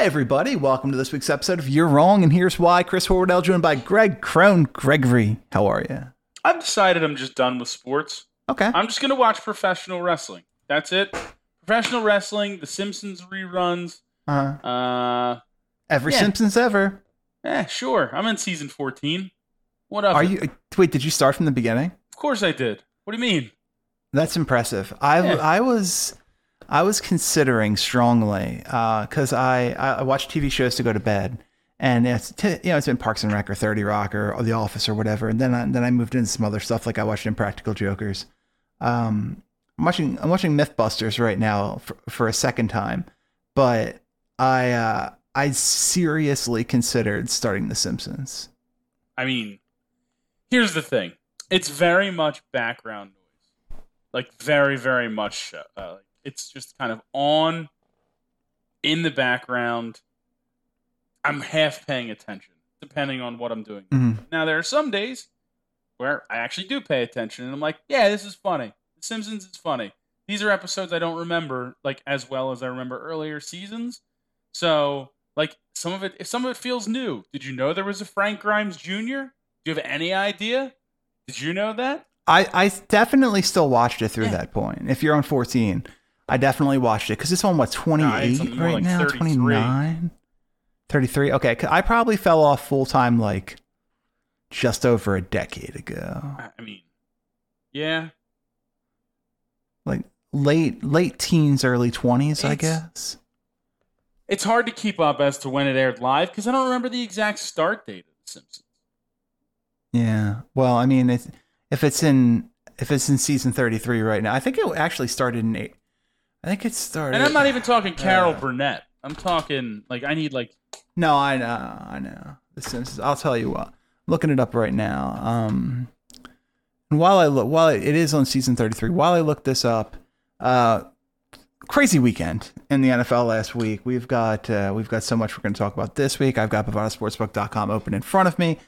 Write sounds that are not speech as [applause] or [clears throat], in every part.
Hey everybody, welcome to this week's episode of You're Wrong and Here's Why. Chris Horwedel joined by Greg Crone. Gregory, how are you? I've decided I'm just done with sports. Okay. I'm just gonna watch professional wrestling. That's it. Professional wrestling, The Simpsons reruns. Uh, Uh, every yeah. Simpsons ever. eh, sure. I'm in season 14. What up? Are you? Wait, did you start from the beginning? Of course I did. What do you mean? That's impressive. I Yeah. I was I was considering strongly because I I watch TV shows to go to bed, and it's t- you know it's been Parks and Rec or Thirty Rock or, or The Office or whatever, and then I, then I moved into some other stuff like I watched Impractical Jokers. Um, I'm watching I'm watching MythBusters right now for, for a second time, but I uh, I seriously considered starting The Simpsons. I mean, here's the thing. It's very much background noise. Like very, very much. Uh, it's just kind of on in the background. I'm half paying attention, depending on what I'm doing. Mhm. Now there are some days where I actually do pay attention, and I'm like, yeah, this is funny. The Simpsons is funny. These are episodes I don't remember like as well as I remember earlier seasons. So like some of it, if some of it feels new. Did you know there was a Frank Grimes Jr.? Do you have any idea? Did you know that? I, I definitely still watched it through Yeah. that point. If you're on 14, I definitely watched it because it's on what 28 it's right like now, 33. 29, 33. Okay, I probably fell off full time like just over a decade ago, I mean, yeah, like late late teens, early 20s, I guess. it's hard to keep up as to when it aired live because I don't remember the exact start date of The Simpsons. Yeah. Well, I mean, it's, if it's in if it's in season 33 right now, I think it actually started in eight. I think it started. And I'm not even talking Carol Uh. Burnett. I'm talking like I need like No, I know, I know. The Simpsons. I'll tell you what. I'm looking it up right now. Um, and while I look, while it is on season 33, while I look this up, uh, crazy weekend in the NFL last week. We've got uh, we've got so much we're going to talk about this week. I've got BovadaSportsbook.com open in front of me.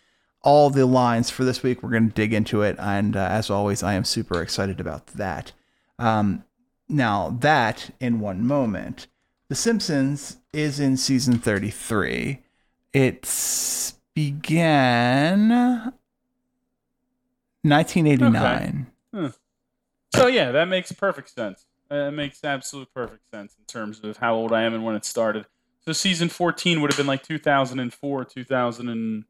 All the lines for this week. We're going to dig into it, and uh, as always, I am super excited about that. Um, now that in one moment. The Simpsons is in season 33. It's began 1989. so yeah, that makes perfect sense. Uh, it makes absolute perfect sense in terms of how old I am and when it started. So season 14 would have been like 2004, 2000 and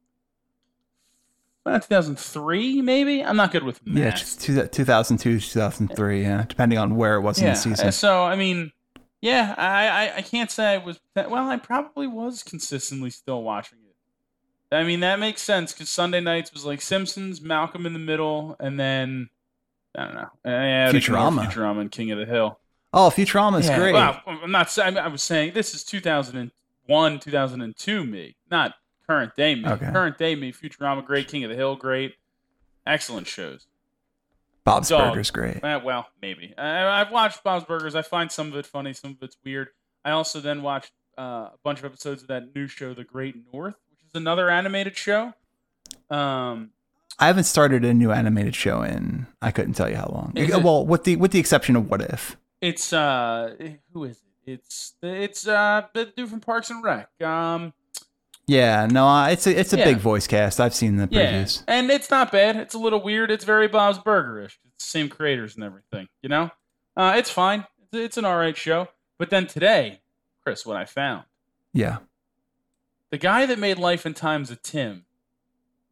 2003 maybe. I'm not good with math. Yeah, it's two, 2002, 2003, yeah, depending on where it was in the season. uh, So I mean, yeah, I, I I can't say I was that, well. I probably was consistently still watching it. I mean, that makes sense because Sunday nights was like Simpsons, Malcolm in the Middle, and then I don't know, I had to ignore Futurama. Futurama, and King of the Hill. Oh, Futurama is Yeah, great. Well, I'm not saying. I was saying this is 2001, 2002 me, not current day me. Okay. Current day me, Futurama great, King of the Hill great, excellent shows. Bob's Dog. Burgers great. Eh, well, maybe. I, I've watched Bob's Burgers. I find some of it funny, some of it's weird. I also then watched uh, a bunch of episodes of that new show, The Great North, which is another animated show. Um, I haven't started a new animated show in I couldn't tell you how long. It- Well, with the with the exception of What If. it's uh, who is it? It's it's uh, the dude from Parks and Rec. Um, Yeah, no, it's a it's a Yeah. big voice cast. I've seen the yeah, previews. and it's not bad. It's a little weird. It's very Bob's Burgerish. It's the same creators and everything. You know, uh, it's fine. It's, it's an all right show. But then today, Chris, what I found. Yeah. The guy that made Life and Times of Tim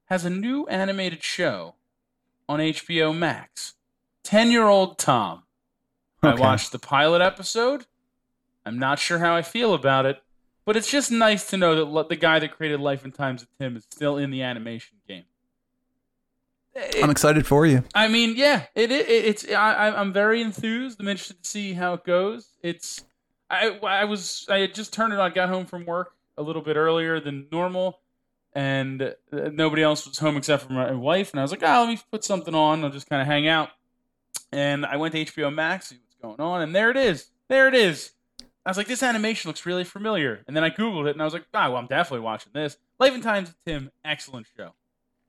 has a new animated show on HBO Max. 10 year old Tom. I watched the pilot episode. I'm not sure how I feel about it, but it's just nice to know that the guy that created Life and Times of Tim is still in the animation game. It- I'm excited for you. I mean, yeah, it, it it's I, I'm very enthused. I'm interested to see how it goes. It's I I was I had just turned it on, got home from work, a little bit earlier than normal, and uh, nobody else was home except for my wife. And I was like, oh, let me put something on. I'll just kind of hang out. And I went to HBO Max, see what's going on, and there it is. There it is. I was like, this animation looks really familiar. And then I Googled it, and I was like, ah, well, I'm definitely watching this. Life and Times of Tim, excellent show.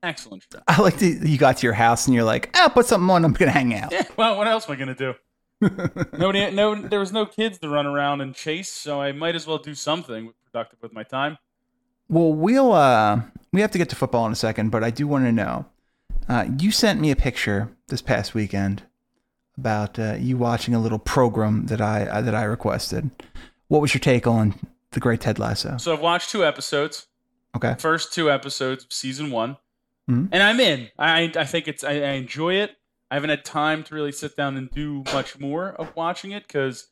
Excellent show. I like that you got to your house and you're like, "Ah, put something on. I'm gonna hang out." Yeah, well, what else am I gonna do? [laughs] Nobody, no, there was no kids to run around and chase, so I might as well do something productive with my time. Well, we'll uh, we have to get to football in a second, but I do want to know. Uh, you sent me a picture this past weekend about uh, you watching a little program that I uh, that I requested. What was your take on the Great Ted Lasso? So I've watched two episodes, Okay. first two episodes season one, Mhm. and I'm in. I I think it's I, I enjoy it. I haven't had time to really sit down and do much more of watching it because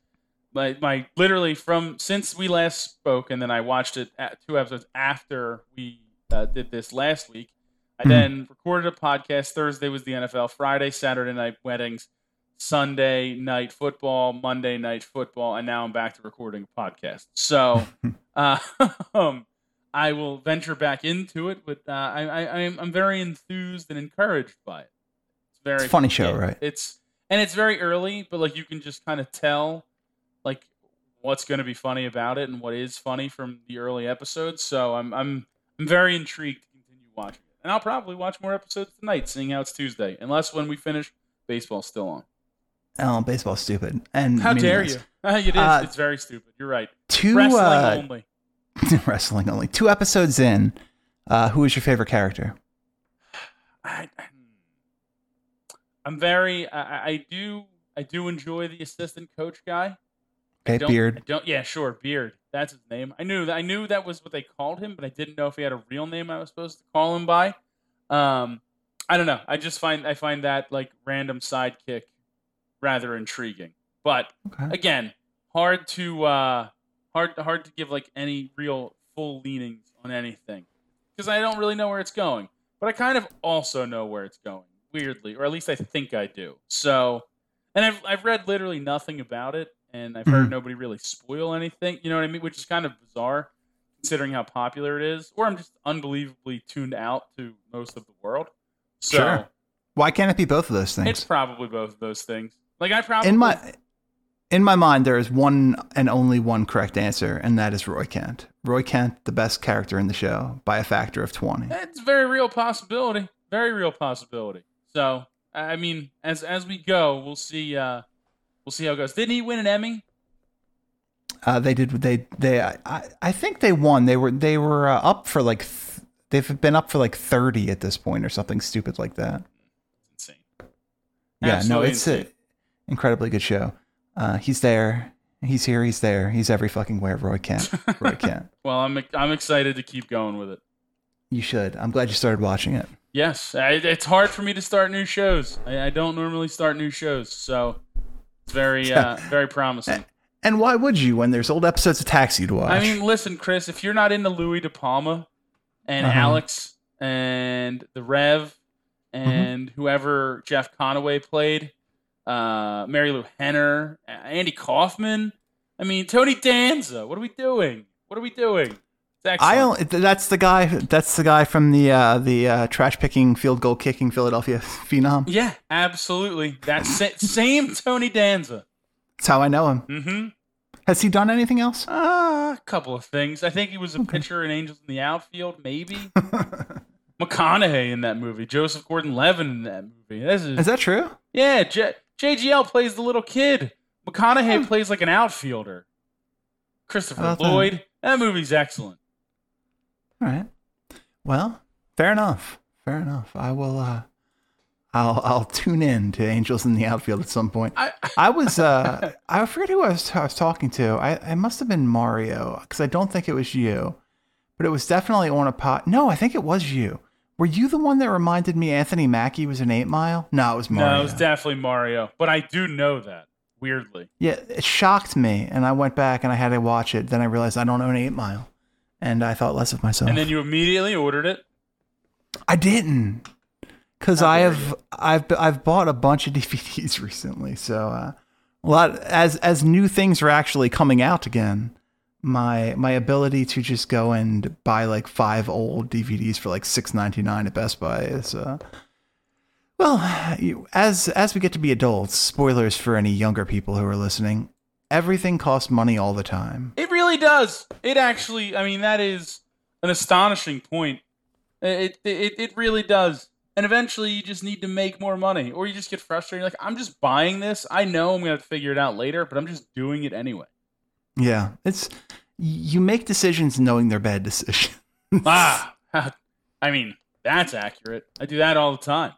my my literally from since we last spoke and then I watched it at two episodes after we uh, did this last week. I Mhm. then recorded a podcast. Thursday was the NFL. Friday, Saturday night weddings. Sunday night football, Monday night football, and now I'm back to recording a podcast. So, uh, [laughs] um, I will venture back into it, but uh, I, I, I'm, I'm very enthused and encouraged by it. It's very It's funny show, right? It's and it's very early, but like you can just kind of tell, like what's going to be funny about it and what is funny from the early episodes. So I'm, I'm, I'm very intrigued to continue watching it, and I'll probably watch more episodes tonight, seeing how it's Tuesday, unless when we finish, baseball's still on. Oh, baseball's stupid. And How dare you? [laughs] it is. Uh, it's very stupid. You're right. Two Wrestling uh, only. [laughs] wrestling only. Two episodes in. Uh, who is your favorite character? I, I'm very. I, I- do. I do enjoy the assistant coach guy. Okay, Beard. don't. Yeah, sure. Beard. That's his name. I knew. that I knew that was what they called him, but I didn't know if he had a real name. I was supposed to call him by. Um, I don't know. I just find I find that like random sidekick rather intriguing. But Okay. again, hard to uh, hard hard to give like any real full leanings on anything because I don't really know where it's going. But I kind of also know where it's going, weirdly, or at least I think I do. So, and I've I've read literally nothing about it, and I've heard Mhm. nobody really spoil anything. You know what I mean? Which is kind of bizarre considering how popular it is. Or I'm just unbelievably tuned out to most of the world. So Sure. Why can't it be both of those things? it's probably both of those things. Like I probably In my in my mind, there is one and only one correct answer, and that is Roy Kent. Roy Kent, the best character in the show by a factor of twenty. It's a very real possibility. Very real possibility. So I mean, as as we go, we'll see. Uh, we'll see how it goes. Didn't he win an Emmy? Uh, they did. They they. I, I think they won. They were they were uh, up for like. Th- they've been up for like thirty at this point, or something stupid like that. It's insane. Yeah, no, it's an insane. Incredibly good show. Uh, he's there. He's here. He's there. He's every fucking where. Roy Kent. Roy [laughs] Kent. Well, I'm I'm excited to keep going with it. You should. I'm glad you started watching it. Yes, I, it's hard for me to start new shows. I, I don't normally start new shows, so it's very [laughs] uh, very promising. And why would you when there's old episodes of Taxi to watch? I mean, listen, Chris, if you're not into Louis De Palma and Uh-huh. Alex and the Rev and whoever Jeff Conaway played, uh, Mary Lou Henner, Andy Kaufman, I mean, Tony Danza, what are we doing? What are we doing? I only, that's the guy. That's the guy from the uh, the uh, trash picking, field goal kicking Philadelphia [laughs] phenom. yeah, absolutely. That sa- same Tony Danza. That's how I know him. Mm-hmm. Has he done anything else? Uh, a couple of things. I think he was a pitcher in Angels in the Outfield, maybe. [laughs] McConaughey in that movie. Joseph Gordon-Levitt in that movie. This is, Is that true? yeah, J- JGL plays the little kid. McConaughey plays like an outfielder. Christopher that? Lloyd. That movie's excellent. All right. Well, fair enough. Fair enough. I will. Uh, I'll I'll tune in to Angels in the Outfield at some point. I, I was uh [laughs] I forget who I was, I was talking to. I it must have been Mario because I don't think it was you, but it was definitely on a pot. No, I think it was you. Were you the one that reminded me Anthony Mackie was an Eight Mile? No, it was Mario. no, it was definitely Mario, but I do know that weirdly. yeah, it shocked me, and I went back and I had to watch it. Then I realized I don't own Eight Mile, and I thought less of myself. And then you immediately ordered it. I didn't, because I have I've I've bought a bunch of [laughs] DVDs recently. So uh, a lot as as new things are actually coming out again. My my ability to just go and buy like five old DVDs for like six ninety nine at Best Buy is uh well, you, as as we get to be adults, spoilers for any younger people who are listening, everything costs money all the time. It really does. It actually, I mean, that is an astonishing point. It it it really does. And eventually, you just need to make more money, or you just get frustrated. Like, I'm just buying this. I know I'm gonna figure it out later, but I'm just doing it anyway. Yeah, it's you make decisions knowing they're bad decisions. [laughs] ah, [laughs] I mean, that's accurate. I do that all the time.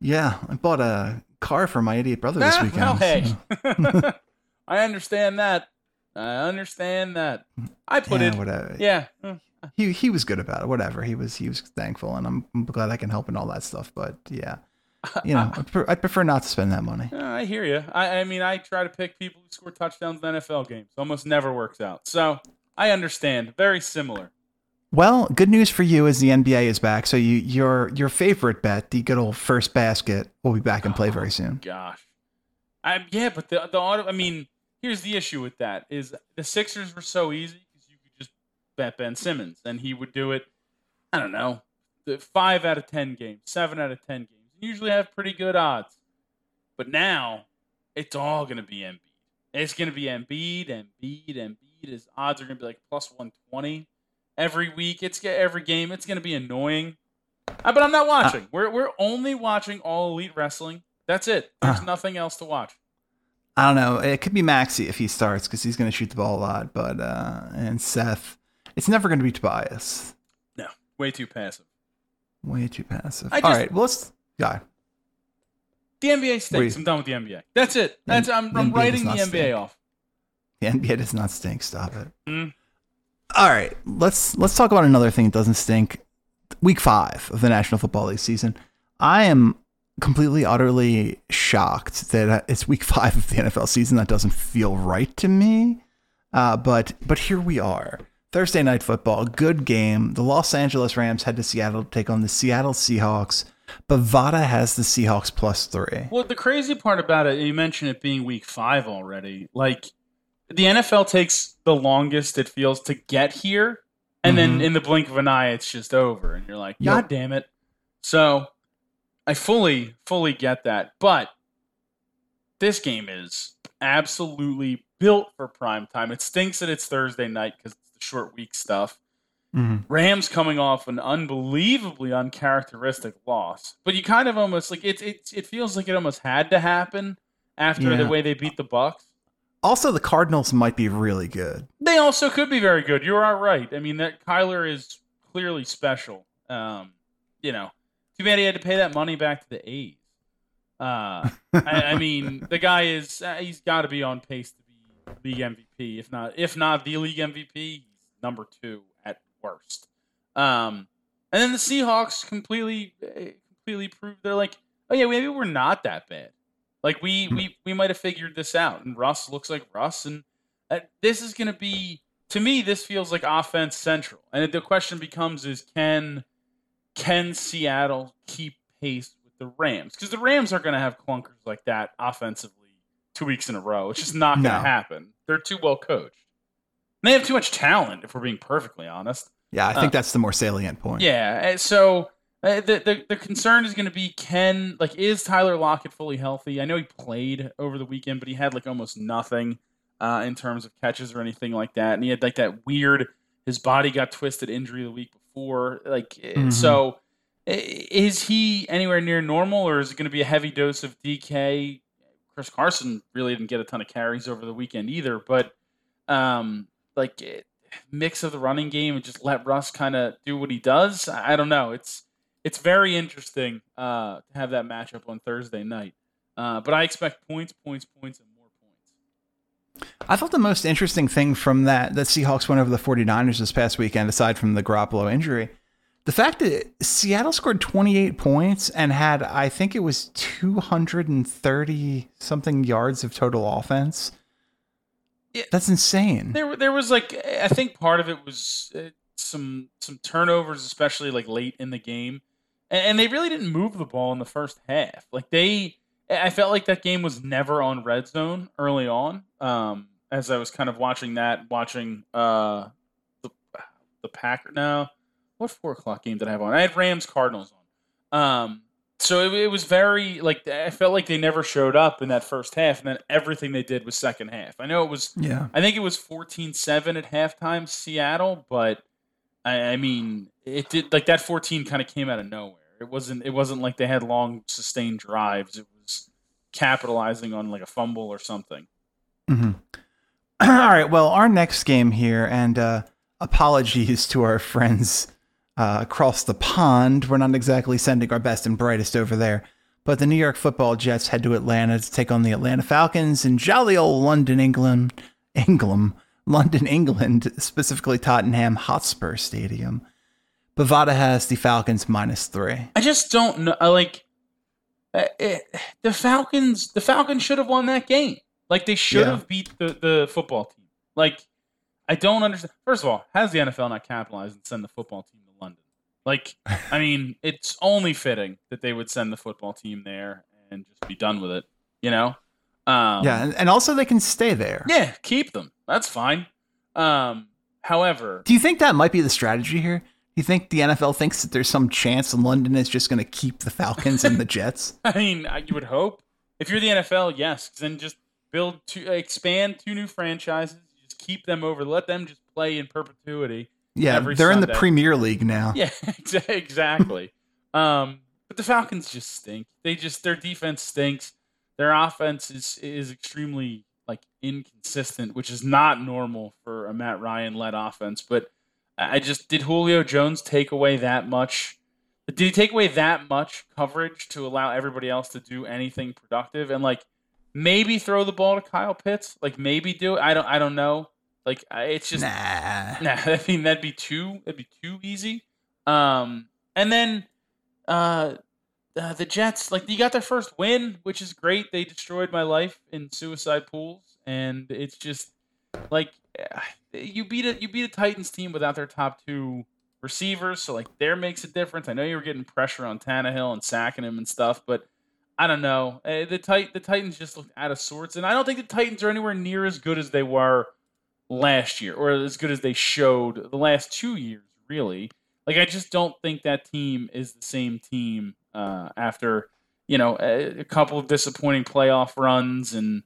Yeah, I bought a car for my idiot brother this weekend. Well, hey, [laughs] I understand that. I understand that. I put yeah, it. Whatever. Yeah. He he was good about it. Whatever. He was he was thankful, and I'm, I'm glad I can help and all that stuff. But yeah, you know, [laughs] I prefer, I prefer not to spend that money. Uh, I hear you. I, I mean, I try to pick people who score touchdowns in NFL games. Almost never works out. So I understand. Very similar. Well, good news for you is the NBA is back. So you your your favorite bet, the good old first basket, will be back in play very soon. Gosh, I yeah, but the the auto. I mean, here's the issue with that: is the Sixers were so easy because you could just bet Ben Simmons and he would do it. I don't know, five out of ten games, seven out of ten games. Usually have pretty good odds, but now it's all going to be Embiid. It's going to be Embiid, Embiid, Embiid. His odds are going to be like plus one twenty every week. It's every game. It's going to be annoying. Uh, but I'm not watching. Uh, we're we're only watching all elite wrestling. That's it. There's uh, nothing else to watch. I don't know. It could be Maxey if he starts because he's going to shoot the ball a lot. But uh and Seth, it's never going to be Tobias. No, way too passive. Way too passive. Just, all right, well let's yeah. The NBA stinks. I'm done with the NBA. That's it. That's I'm, I'm writing the NBA stink. off. The NBA does not stink. Stop it. Mm. All right, let's let's talk about another thing that doesn't stink. Week five of the National Football League season. I am completely, utterly shocked that it's week [laughs] five of the NFL season. That doesn't feel right to me. Uh, but but here we are. Thursday night football, good game. The Los Angeles Rams head to Seattle to take on the Seattle Seahawks. Bovada has the Seahawks plus three. Well, the crazy part about it, you mentioned it being week five already. Like the NFL takes the longest it feels to get here, and mm-hmm. then in the blink of an eye, it's just over, and you're like, God yep. damn it! So I fully, fully get that, but this game is absolutely built for prime time. It stinks that it's Thursday night because it's the short week stuff. Mm-hmm. Rams coming off an unbelievably uncharacteristic loss, but you kind of almost like it. It it feels like it almost had to happen after yeah. the way they beat the Bucs. Also, the Cardinals might be really good. They also could be very good. You are right. I mean, that Kyler is clearly special. Um, you know, too bad he had to pay that money back to the A's. Uh, I, I, [laughs] mean, the guy is uh, he's got to be on pace to be league MVP, if not if not the league MVP. He's number two worst. Um, and then the Seahawks completely completely proved they're like, oh yeah, maybe we're not that bad. Like we we we might have figured this out, and Russ looks like Russ, and uh, this is going to be to me. This feels like offense central, and the question becomes: Is can can Seattle keep pace with the Rams? Because the Rams are going to have clunkers like that offensively two weeks in a row. It's just not going to no. happen. They're too well coached. They have too much talent, if we're being perfectly honest. Yeah, I think uh, that's the more salient point. Yeah, so uh, the, the the concern is going to be can like is Tyler Lockett fully healthy? I know he played over the weekend, but he had like almost nothing uh, in terms of catches or anything like that, and he had like that weird his body got twisted injury the week before. Like eh, mm-hmm. so, is he anywhere near normal, or is it going to be a heavy dose of DK? Chris Carson really didn't get a ton of carries over the weekend either, but um, like eh, mix of the running game and just let Russ kind of do what he does. I don't know. It's it's very interesting uh, to have that matchup on Thursday night. Uh, but I expect points, points, points, and more points. I thought the most interesting thing from that that Seahawks went over the 49ers this past weekend, aside from the Garoppolo injury, the fact that Seattle scored 28 points and had, I think it was 230 something yards of total offense. That's insane. There, there was like, I think part of it was uh, some some turnovers, especially like late in the game and, and they really didn't move the ball in the first half. Like they, I felt like that game was never on red zone early on. Um, as I was kind of watching that, watching uh the the Packer. now. what four o'clock game did I have on? I had Rams Cardinals on. Um, so it, it was very like I felt like they never showed up in that first half, and then everything they did was second half. I know it was. Yeah. I think it was 14-7 at halftime, Seattle, but I, I mean, it did like that fourteen kind of came out of nowhere. It wasn't. It wasn't like they had long sustained drives. It was capitalizing on like a fumble or something. hmm [clears throat] All right. Well, our next game here, and uh, apologies [laughs] to our friends uh, across the pond. We're not exactly sending our best and brightest over there. But the New York Football Jets head to Atlanta to take on the Atlanta Falcons in jolly old London, England. England, London, England, specifically Tottenham Hotspur Stadium. Bovada has the Falcons minus three. I just don't know. I Like uh, it, the Falcons, the Falcons should have won that game. Like they should Yeah. have beat the the football team. Like I don't understand. First of all, has the NFL not capitalized and send the football team? Like, I [laughs] mean, it's only fitting that they would send the football team there and just be done with it. You know? Um, yeah, and, and also they can stay there. Yeah, keep them. That's fine. Um, however, Do you think that might be the strategy here? You think the NFL thinks that there's some chance London is just going to keep the Falcons and the [laughs] Jets? I mean, you would hope if you're the NFL, yes. Then just build two, expand two new franchises. Just keep them over. Let them just play in perpetuity. Yeah, they're in the Premier League now. Yeah, [laughs] exactly. um, but the Falcons just stink. They just their defense stinks. Their offense is is extremely like inconsistent, which is not normal for a Matt Ryan led offense. But I I just did Julio Jones take away that much? Did he take away that much coverage to allow everybody else to do anything productive and like maybe throw the ball to Kyle Pitts? Like maybe do it. I don't. I don't know. Like it's just nah. [laughs] Nah, I mean that'd be too that'd be too easy. Um, and then uh, uh, the Jets, like you got their first win, which is great. They destroyed my life in suicide pools, and it's just like eh, you beat a you beat a Titans team without their top two receivers, so like there makes a difference. I know you were getting pressure on Tannehill and sacking him and stuff, but I don't know. Uh, the tit- the Titans just looked out of sorts, and I don't think the Titans are anywhere near as good as they were last year, or as good as they showed the last two years. Really, like I just don't think that team is the same team uh, after you know a, a couple of disappointing playoff runs, and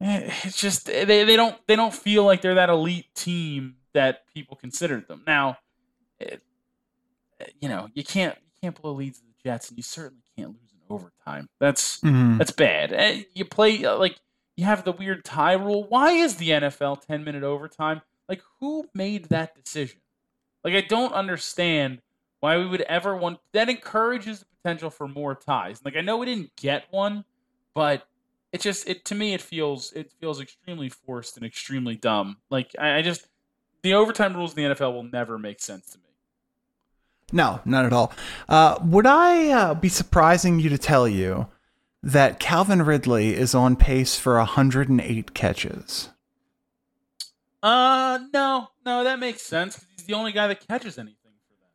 eh, it's just they, they don't they don't feel like they're that elite team that people considered them. Now, it, you know you can't you can't blow leads to the Jets, and you certainly can't lose in overtime. That's Mhm. that's bad. Eh, You play uh, like you have the weird tie rule. Why is the NFL 10 minute overtime? Like who made that decision? Like I don't understand why we would ever want that encourages the potential for more ties. Like I know we didn't get one, but it just it to me it feels it feels extremely forced and extremely dumb. Like I, I just the overtime rules in the NFL will never make sense to me. No, not at all. Uh, would I uh, be surprising you to tell you that Calvin Ridley is on pace for 108 catches? Uh no, no, that makes sense 'cause he's the only guy that catches anything for them.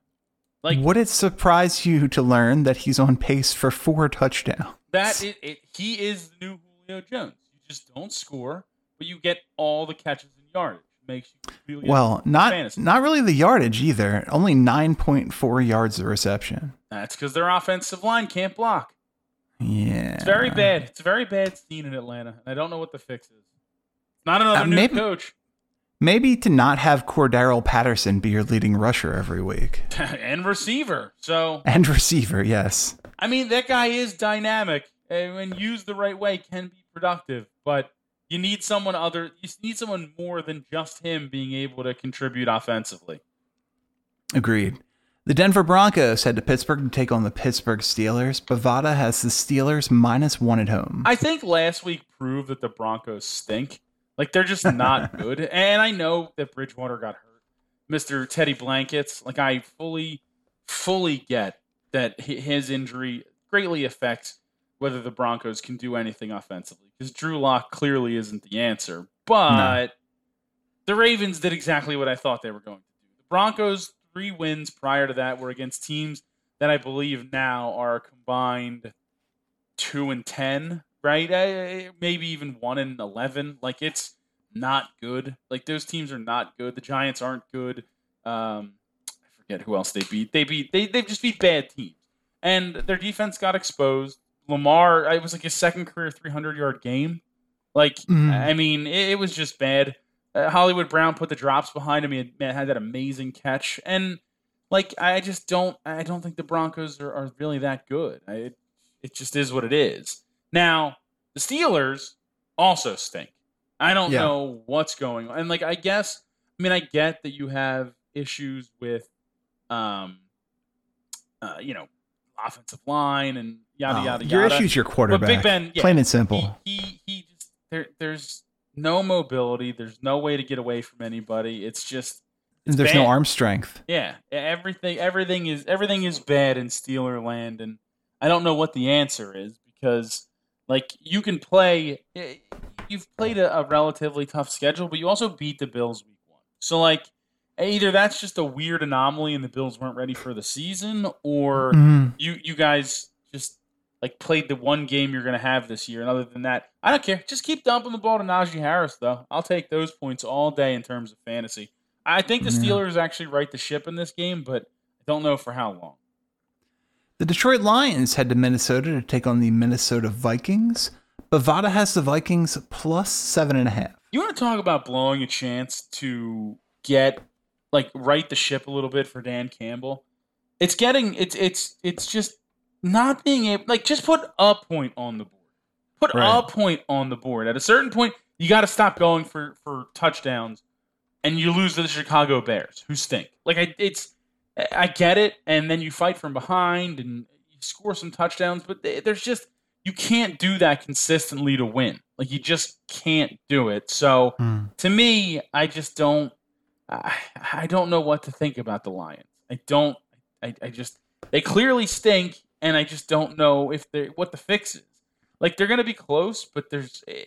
Like would it surprise you to learn that he's on pace for four touchdowns? That it, it he is the new Julio Jones. You just don't score, but you get all the catches and yardage. Makes you really Well, not fantasy. not really the yardage either. Only 9.4 yards of reception. That's because their offensive line can't block. Yeah, It's very bad. It's a very bad scene in Atlanta, and I don't know what the fix is. Not another Uh, new maybe- coach Maybe to not have Cordarrelle Patterson be your leading rusher every week [laughs] and receiver. So and receiver. Yes. I mean, that guy is dynamic and when used the right way can be productive, but you need someone other. You need someone more than just him being able to contribute offensively. Agreed. The Denver Broncos head to Pittsburgh to take on the Pittsburgh Steelers. Bovada has the Steelers minus one at home. I think last week proved that the Broncos stink. Like they're just not [laughs] good. And I know that Bridgewater got hurt. Mr. Teddy Blankets, like I fully fully get that his injury greatly affects whether the Broncos can do anything offensively because Drew Lock clearly isn't the answer. But the Ravens did exactly what I thought they were going to do. The Broncos three wins prior to that were against teams that I believe now are combined two and ten, right? Maybe even one and eleven. Like it's not good. Like those teams are not good. The Giants aren't good. Um, I forget who else they beat. They beat they they just beat bad teams, and their defense got exposed. Lamar, it was like his second career 300 yard game. Like Mhm. I mean, it, it was just bad. Uh, Hollywood Brown put the drops behind him. He had, had that amazing catch, and like I just don't I don't think the Broncos are, are really that good. I, it, it just is what it is. Now the Steelers also stink. I don't Yeah. know what's going on, and like I guess I mean I get that you have issues with, um, uh, you know, offensive line and yada Oh, yada your yada. issue's your quarterback. But Big Ben, yeah, plain and simple. he he, he just there, there's no mobility. There's no way to get away from anybody. It's just it's There's no arm strength. yeah. Everything everything is everything is bad in Steeler land, and I don't know what the answer is because like you can play. You've played a, a relatively tough schedule, but you also beat the Bills week one. So like either that's just a weird anomaly and the Bills weren't ready for the season, or Mhm. you you guys just like played the one game you're gonna have this year, and other than that, I don't care. Just keep dumping the ball to Najee Harris, though. I'll take those points all day in terms of fantasy. I think the Yeah. Steelers actually right the ship in this game, but I don't know for how long. The Detroit Lions head to Minnesota to take on the Minnesota Vikings. Bovada has the Vikings plus seven and a half. You want to talk about blowing a chance to get like right the ship a little bit for Dan Campbell? It's getting it's it's it's just not being able like just put a point on the board. Put Right. a point on the board. At a certain point, you got to stop going for for touchdowns, and you lose to the Chicago Bears, who stink. Like I, it's I get it, and then you fight from behind and you score some touchdowns, but th- there's just you can't do that consistently to win. Like you just can't do it. So hmm. to me, I just don't. I, I don't know what to think about the Lions. I don't. I, I just they clearly stink, and I just don't know if they what the fix is. Like they're gonna be close, but there's eh,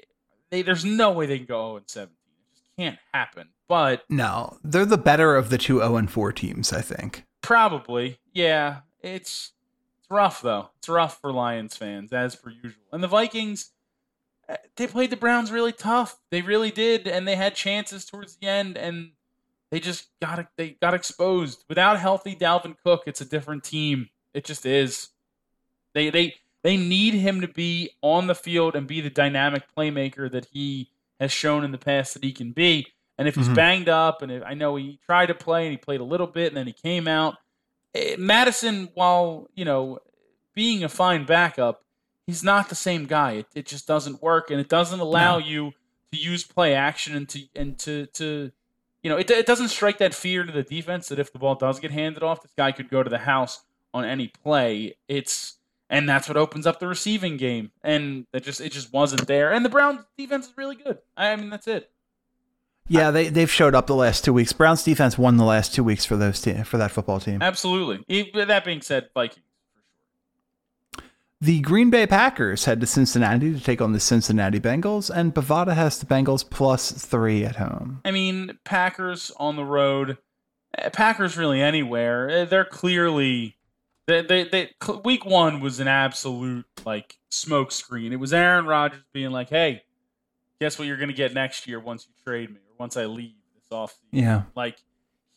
they, there's no way they can go 0 and 17. It just can't happen. But No, they're the better of the two 0 and 4 teams, I think. Probably, yeah. It's it's rough though. It's rough for Lions fans as per usual. And the Vikings, eh, they played the Browns really tough. They really did, and they had chances towards the end, and they just got they got exposed. Without healthy Dalvin Cook, it's a different team. It just is. They they they need him to be on the field and be the dynamic playmaker that he has shown in the past that he can be. And if he's Mhm. banged up, and if, I know he tried to play and he played a little bit, and then he came out. eh, Mattison, while you know being a fine backup, he's not the same guy. It, it just doesn't work, and it doesn't allow you to use play action and to and to to you know it, it doesn't strike that fear to the defense that if the ball does get handed off, this guy could go to the house on any play. It's and that's what opens up the receiving game, and it just it just wasn't there. And the Browns defense is really good. I mean, that's it. Yeah, they they've showed up the last two weeks. Browns defense won the last two weeks for those for that football team. Absolutely. That being said, Vikings. For sure. The Green Bay Packers head to Cincinnati to take on the Cincinnati Bengals, and Bovada has the Bengals plus three at home. I mean, Packers on the road, eh, Packers really anywhere. eh, They're clearly they, they, they week one was an absolute like smokescreen. It was Aaron Rodgers being like, "Hey, guess what you're going to get next year once you trade me or once I leave this offseason." Yeah, Like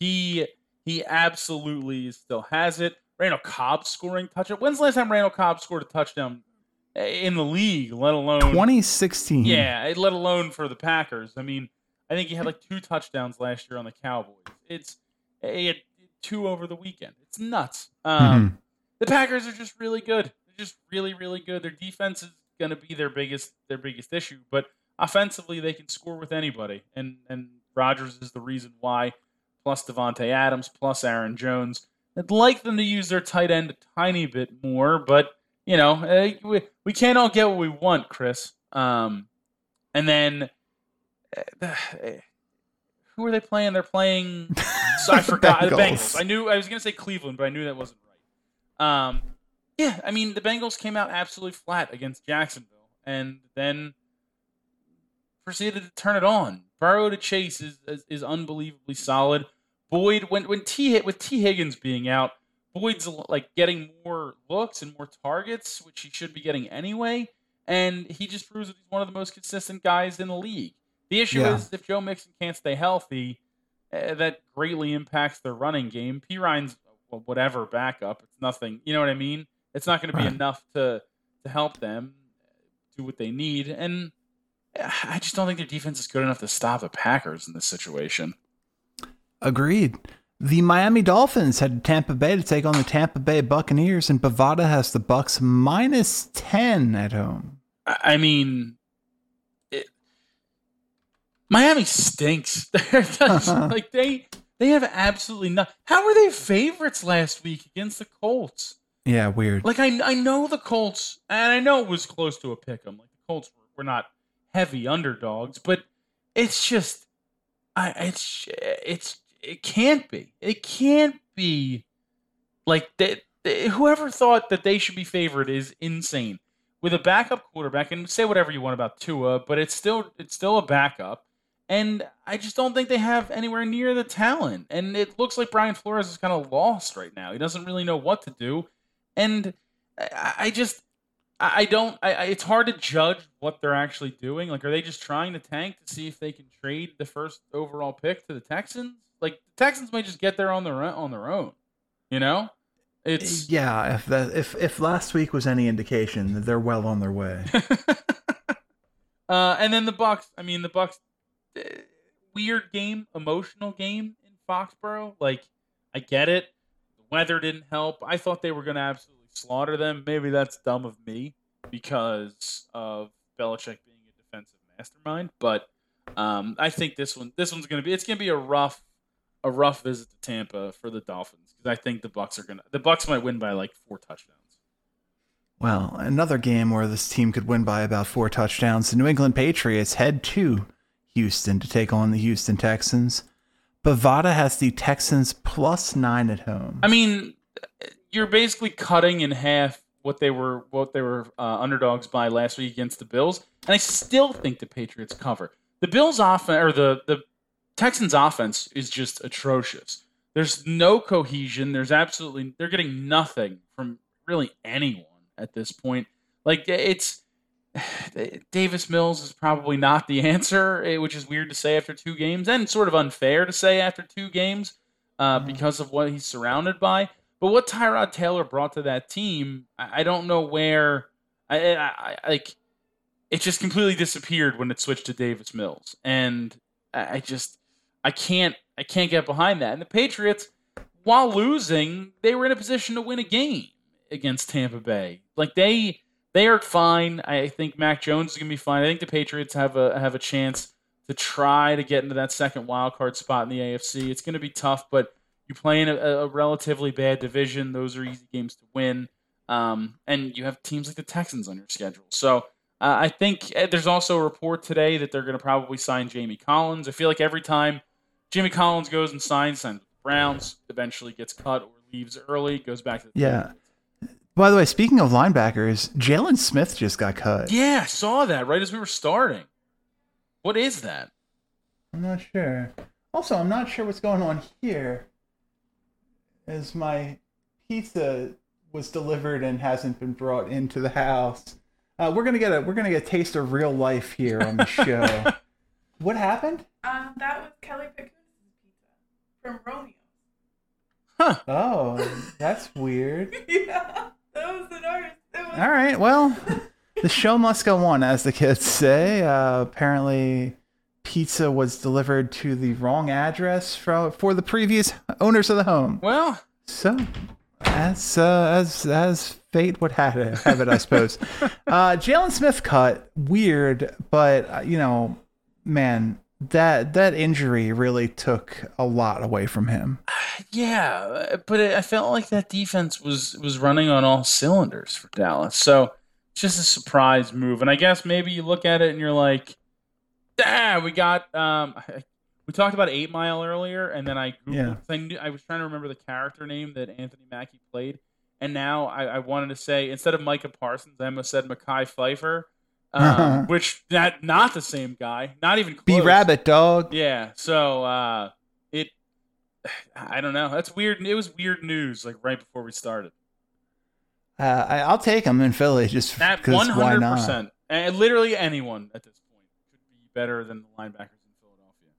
he he absolutely still has it. Randall Cobb scoring touchdown. When's the last time Randall Cobb scored a touchdown in the league? Let alone 2016. yeah, let alone for the Packers. I mean, I think he had like two touchdowns last year on the Cowboys. It's he had two over the weekend. It's nuts. Um, Mhm. The Packers are just really good. They're just really, really good. Their defense is going to be their biggest their biggest issue, but offensively they can score with anybody. And and Rodgers is the reason why. Plus Davante Adams, plus Aaron Jones. I'd like them to use their tight end a tiny bit more, but you know eh, we, we can't all get what we want, Chris. Um, and then the- eh, who are they playing? They're playing. So [laughs] I The forgot the Bengals. Bengals. I knew I was going to say Cleveland, but I knew that wasn't right. Um, yeah, I mean the Bengals came out absolutely flat against Jacksonville, and then proceeded to turn it on. Burrow to Chase is is, is unbelievably solid. Boyd when when T hit with Tee Higgins being out, Boyd's like getting more looks and more targets, which he should be getting anyway. And he just proves that he's one of the most consistent guys in the league. The issue Yeah. is if Joe Mixon can't stay healthy, uh, that greatly impacts their running game. Perine's whatever backup. It's nothing. You know what I mean? It's not going to be Right. enough to to help them do what they need. And I just don't think their defense is good enough to stop the Packers in this situation. Agreed. The Miami Dolphins head to Tampa Bay to take on the Tampa Bay Buccaneers, and Bovada has the Bucs minus ten at home. I mean, it, Miami stinks. [laughs] [laughs] Like they they have absolutely not. How were they favorites last week against the Colts? Yeah, weird. Like I I know the Colts, and I know it was close to a pick 'em. Like the Colts were, were not heavy underdogs, but it's just, I it's it's it can't be. It can't be. Like they- whoever thought that they should be favored is insane. With a backup quarterback, and say whatever you want about Tua, but it's still it's still a backup, and I just don't think they have anywhere near the talent. And it looks like Brian Flores is kind of lost right now. He doesn't really know what to do, and I, I just I don't. I, it's hard to judge what they're actually doing. Like, are they just trying to tank to see if they can trade the first overall pick to the Texans? Like, the Texans might just get there on their own, on their own. You know, it's Yeah, if that if if last week was any indication, they're well on their way. [laughs] uh, and then the Bucs. I mean, the Bucs. Weird game, emotional game in Foxborough. Like, I get it. The weather didn't help. I thought they were going to absolutely slaughter them. Maybe that's dumb of me because of Belichick being a defensive mastermind. But um, I think this one, this one's going to be. It's going to be a rough, a rough visit to Tampa for the Dolphins because I think the Bucs are going to. The Bucs might win by like four touchdowns. Well, another game where this team could win by about four touchdowns. The New England Patriots head to Houston to take on the Houston Texans. Bovada has the Texans plus nine at home. I mean, you're basically cutting in half what they were what they were uh, underdogs by last week against the Bills, and I still think the Patriots cover. The Bills' offense or the the Texans' offense is just atrocious. There's no cohesion. There's absolutely they're getting nothing from really anyone at this point. Like it's [sighs] Davis Mills is probably not the answer, eh, which is weird to say after two games and sort of unfair to say after two games uh, Mhm. because of what he's surrounded by. But what Tyrod Taylor brought to that team, I, I don't know where. I, I, I like it just completely disappeared when it switched to Davis Mills, and I, I just I can't I can't get behind that. And the Patriots, while losing, they were in a position to win a game against Tampa Bay. Like they they are fine. I think Mac Jones is gonna be fine. I think the Patriots have a have a chance to try to get into that second wild card spot in the AFC. It's gonna be tough, but you play in a, a relatively bad division. Those are easy games to win. Um, and you have teams like the Texans on your schedule. So uh, I think uh, there's also a report today that they're going to probably sign Jamie Collins. I feel like every time Jamie Collins goes and signs, signs with the Browns, eventually gets cut or leaves early, goes back to the Yeah. By the way, speaking of linebackers, Jaylon Smith just got cut. Yeah, I saw that right as we were starting. What is that? I'm not sure. Also, I'm not sure what's going on here. As my pizza was delivered and hasn't been brought into the house. Uh, we're gonna get a we're gonna get a taste of real life here on the show. [laughs] what happened? Um, that was Kelly Pickens' pizza from Romeo. Oh, that's weird. [laughs] yeah, that was an artist. That was All right, well, [laughs] the show must go on, as the kids say. Uh, apparently, pizza was delivered to the wrong address for for the previous owners of the home. Well, So, as uh, as as fate would have it, have it I suppose. [laughs] uh, Jaylon Smith cut weird, but uh, you know, man, that that injury really took a lot away from him. yeah, but it, I felt like that defense was was running on all cylinders for Dallas. So just a surprise move, and I guess maybe you look at it and you're like, "Ah, we got." Um, we talked about Eight Mile earlier, and then I googled. Yeah. I, knew, I was trying to remember the character name that Anthony Mackie played, and now I, I wanted to say instead of Micah Parsons, I almost said Mekhi Phifer, um, which that not the same guy, not even close. B Rabbit dog. Yeah. So uh it I don't know. That's weird. It was weird news like right before we started. Uh, I, I'll take him in Philly just because [laughs] why hundred percent. And literally anyone at this point could be better than the linebackers in Philadelphia.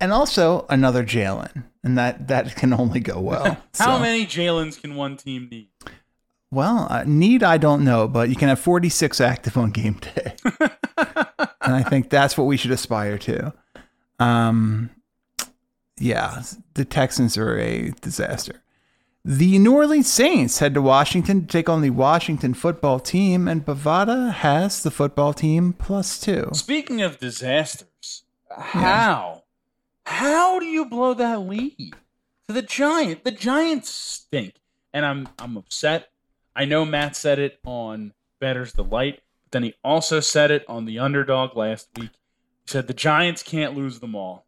And also another Jalen, and that that can only go well. [laughs] How So- many Jalen's can one team need? Well, uh, need I don't know, but you can have 46 active on game [laughs] day, and I think that's what we should aspire to. Um, yeah, the Texans are a disaster. The New Orleans Saints head to Washington to take on the Washington football team, and Bovada has the football team plus two. Speaking of disasters, how? How do you blow that lead to the Giant? The Giants stink, and I'm I'm upset. I know Matt said it on Better's Delight, but then he also said it on the Underdog last week. He said the Giants can't lose them all,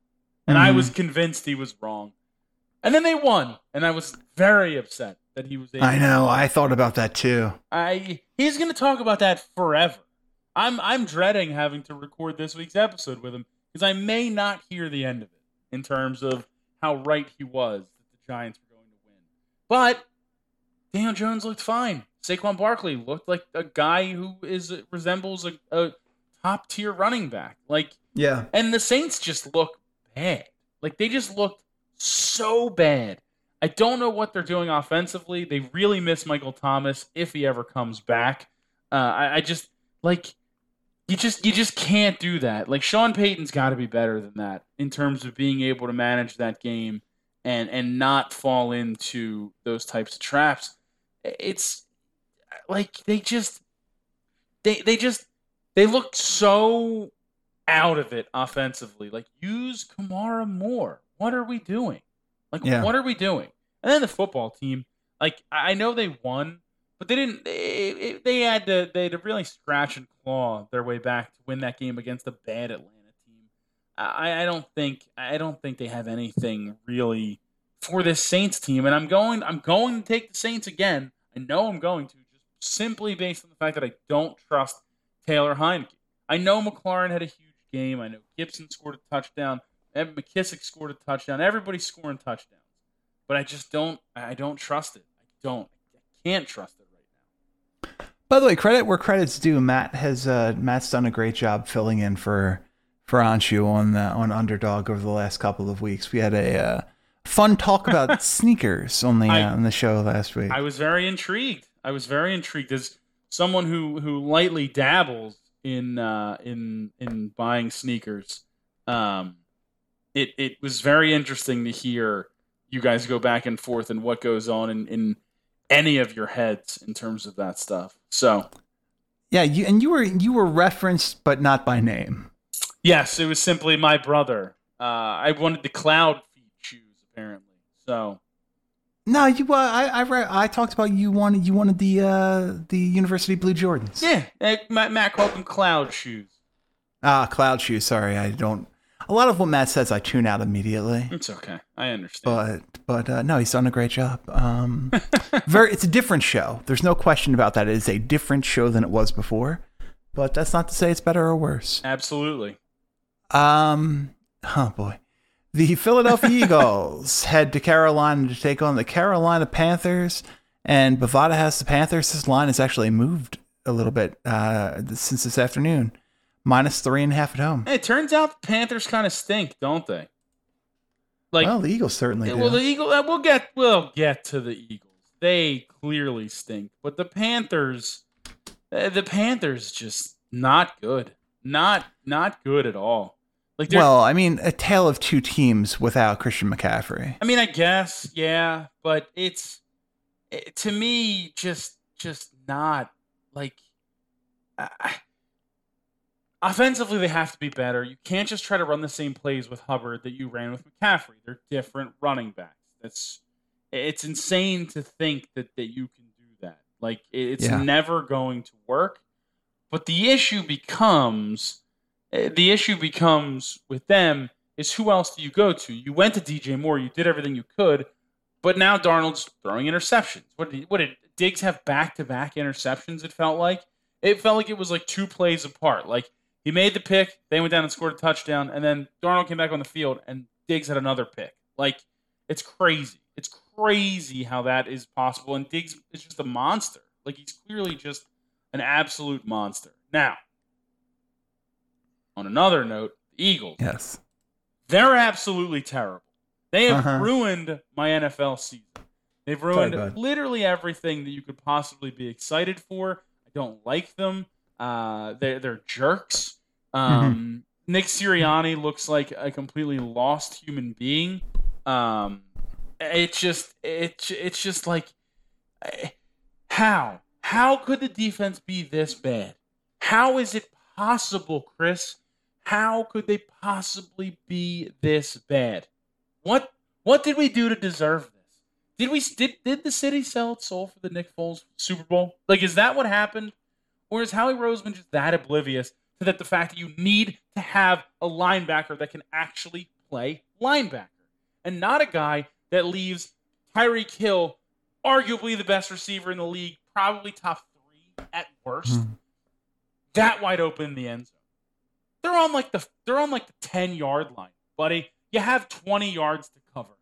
and I Mhm. was convinced he was wrong. And then they won, and I was very upset that he was. Able I know. I thought about that too. I he's going to talk about that forever. I'm I'm dreading having to record this week's episode with him because I may not hear the end of it in terms of how right he was that the Giants were going to win. But Daniel Jones looked fine. Saquon Barkley looked like a guy who is resembles a, a top tier running back. Like Yeah. and the Saints just look bad. Like they just looked so bad. I don't know what they're doing offensively. They really miss Michael Thomas if he ever comes back. Uh, I, I just like you just you just can't do that. Like Sean Payton's got to be better than that in terms of being able to manage that game and and not fall into those types of traps. It's like they just they they just they look so out of it offensively. Like use Kamara more. What are we doing? Like Yeah. what are we doing? And then the football team, like I I know they won, but they didn't. They, they had to they had to really scratch and claw their way back to win that game against a bad Atlanta team. I, I don't think I don't think they have anything really for this Saints team, and I'm going I'm going to take the Saints again. I know I'm going to just simply based on the fact that I don't trust Taylor Heinicke. I know McLaurin had a huge game. I know Gibson scored a touchdown. Evan McKissic scored a touchdown. Everybody's scoring touchdowns, but I just don't. I don't trust it. I don't. I can't trust it right now. By the way, credit where credit's due. Matt has uh, Matt's done a great job filling in for for Anshu on the, on Underdog over the last couple of weeks. We had a uh, fun talk about [laughs] sneakers on the I- uh, on the show last week. I was very intrigued. I was very intrigued as someone who who lightly dabbles in uh, in in buying sneakers. Um, it it was very interesting to hear you guys go back and forth and what goes on in, in any of your heads in terms of that stuff. So yeah, you and you were you were referenced, but not by name. yes, it was simply my brother. Uh, I wanted the cloud apparently. So No, you. Uh, I I re- I talked about you wanted you wanted the uh, the University Blue Jordans. yeah, Matt, Matt called them cloud shoes. Ah, cloud shoes. Sorry, I don't. A lot of what Matt says, I tune out immediately. It's okay. I understand. But but uh, no, he's done a great job. Um, [laughs] very, it's a different show. There's no question about that. It is a different show than it was before. But that's not to say it's better or worse. Absolutely. Um, oh boy, the Philadelphia Eagles head to Carolina to take on the Carolina Panthers, and Bovada has the Panthers. This line has actually moved a little bit uh, since this afternoon, minus three and a half at home. It turns out the Panthers kind of stink, don't they? Like, well, the Eagles certainly do. well, the Eagle. uh, We'll get we'll get to the Eagles. They clearly stink, but the Panthers, uh, the Panthers, just not good. Not not good at all. Like, well, I mean, a tale of two teams without Christian McCaffrey. I mean, I guess, yeah, but it's it, to me just just not like. I, offensively, they have to be better. You can't just try to run the same plays with Hubbard that you ran with McCaffrey. They're different running backs. That's it's insane to think that that you can do that. Like it- it's Yeah. never going to work. But the issue becomes Eh, the issue becomes with them is who else do you go to? You went to DJ Moore, you did everything you could, but now Darnold's throwing interceptions. What did, what did Diggs have back to back interceptions? It felt like it felt like it was like two plays apart. Like he made the pick, they went down and scored a touchdown, and then Darnold came back on the field and Diggs had another pick. Like it's crazy. It's crazy how that is possible. And Diggs is just a monster. Like he's clearly just an absolute monster. Now, on another note, Eagles. Yes. They're absolutely terrible. They have Uh-huh. ruined my NFL season. They've ruined literally everything that you could possibly be excited for. I don't like them. Uh, they're they're jerks. Um, Nick Sirianni looks like a completely lost human being. Um, it's just it it's just like eh, how how could the defense be this bad? How is it possible, Chris? How could they possibly be this bad? What what did we do to deserve this? Did we did did the city sell its soul for the Nick Foles Super Bowl? Like, is that what happened, or is Howie Roseman just that oblivious to that the fact that you need to have a linebacker that can actually play linebacker and not a guy that leaves Tyreek Hill, arguably the best receiver in the league, probably top three at worst, Hmm. that wide open in the end zone. They're on like the they're on like the ten yard line, buddy. You have twenty yards to cover,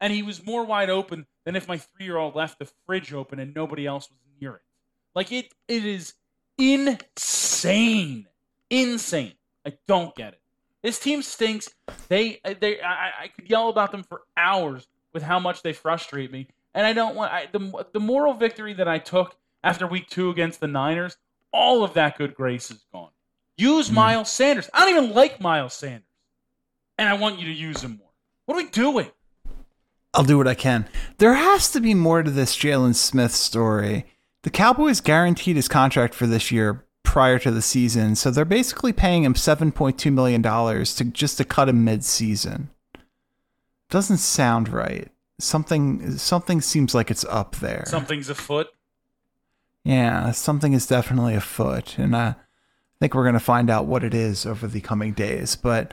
and he was more wide open than if my three year old left the fridge open and nobody else was near it. Like it, it is insane, insane. I don't get it. This team stinks. They, they, I, I could yell about them for hours with how much they frustrate me, and I don't want I, the the moral victory that I took after week two against the Niners. All of that good grace is gone. Use Mm. Miles Sanders. I don't even like Miles Sanders, and I want you to use him more. What are we doing? I'll do what I can. There has to be more to this Jaylon Smith story. The Cowboys guaranteed his contract for this year prior to the season, so they're basically paying him seven point two million dollars to just to cut him mid-season. Doesn't sound right. Something something seems like it's up there. Something's afoot. Yeah, something is definitely afoot, and I think we're going to find out what it is over the coming days. But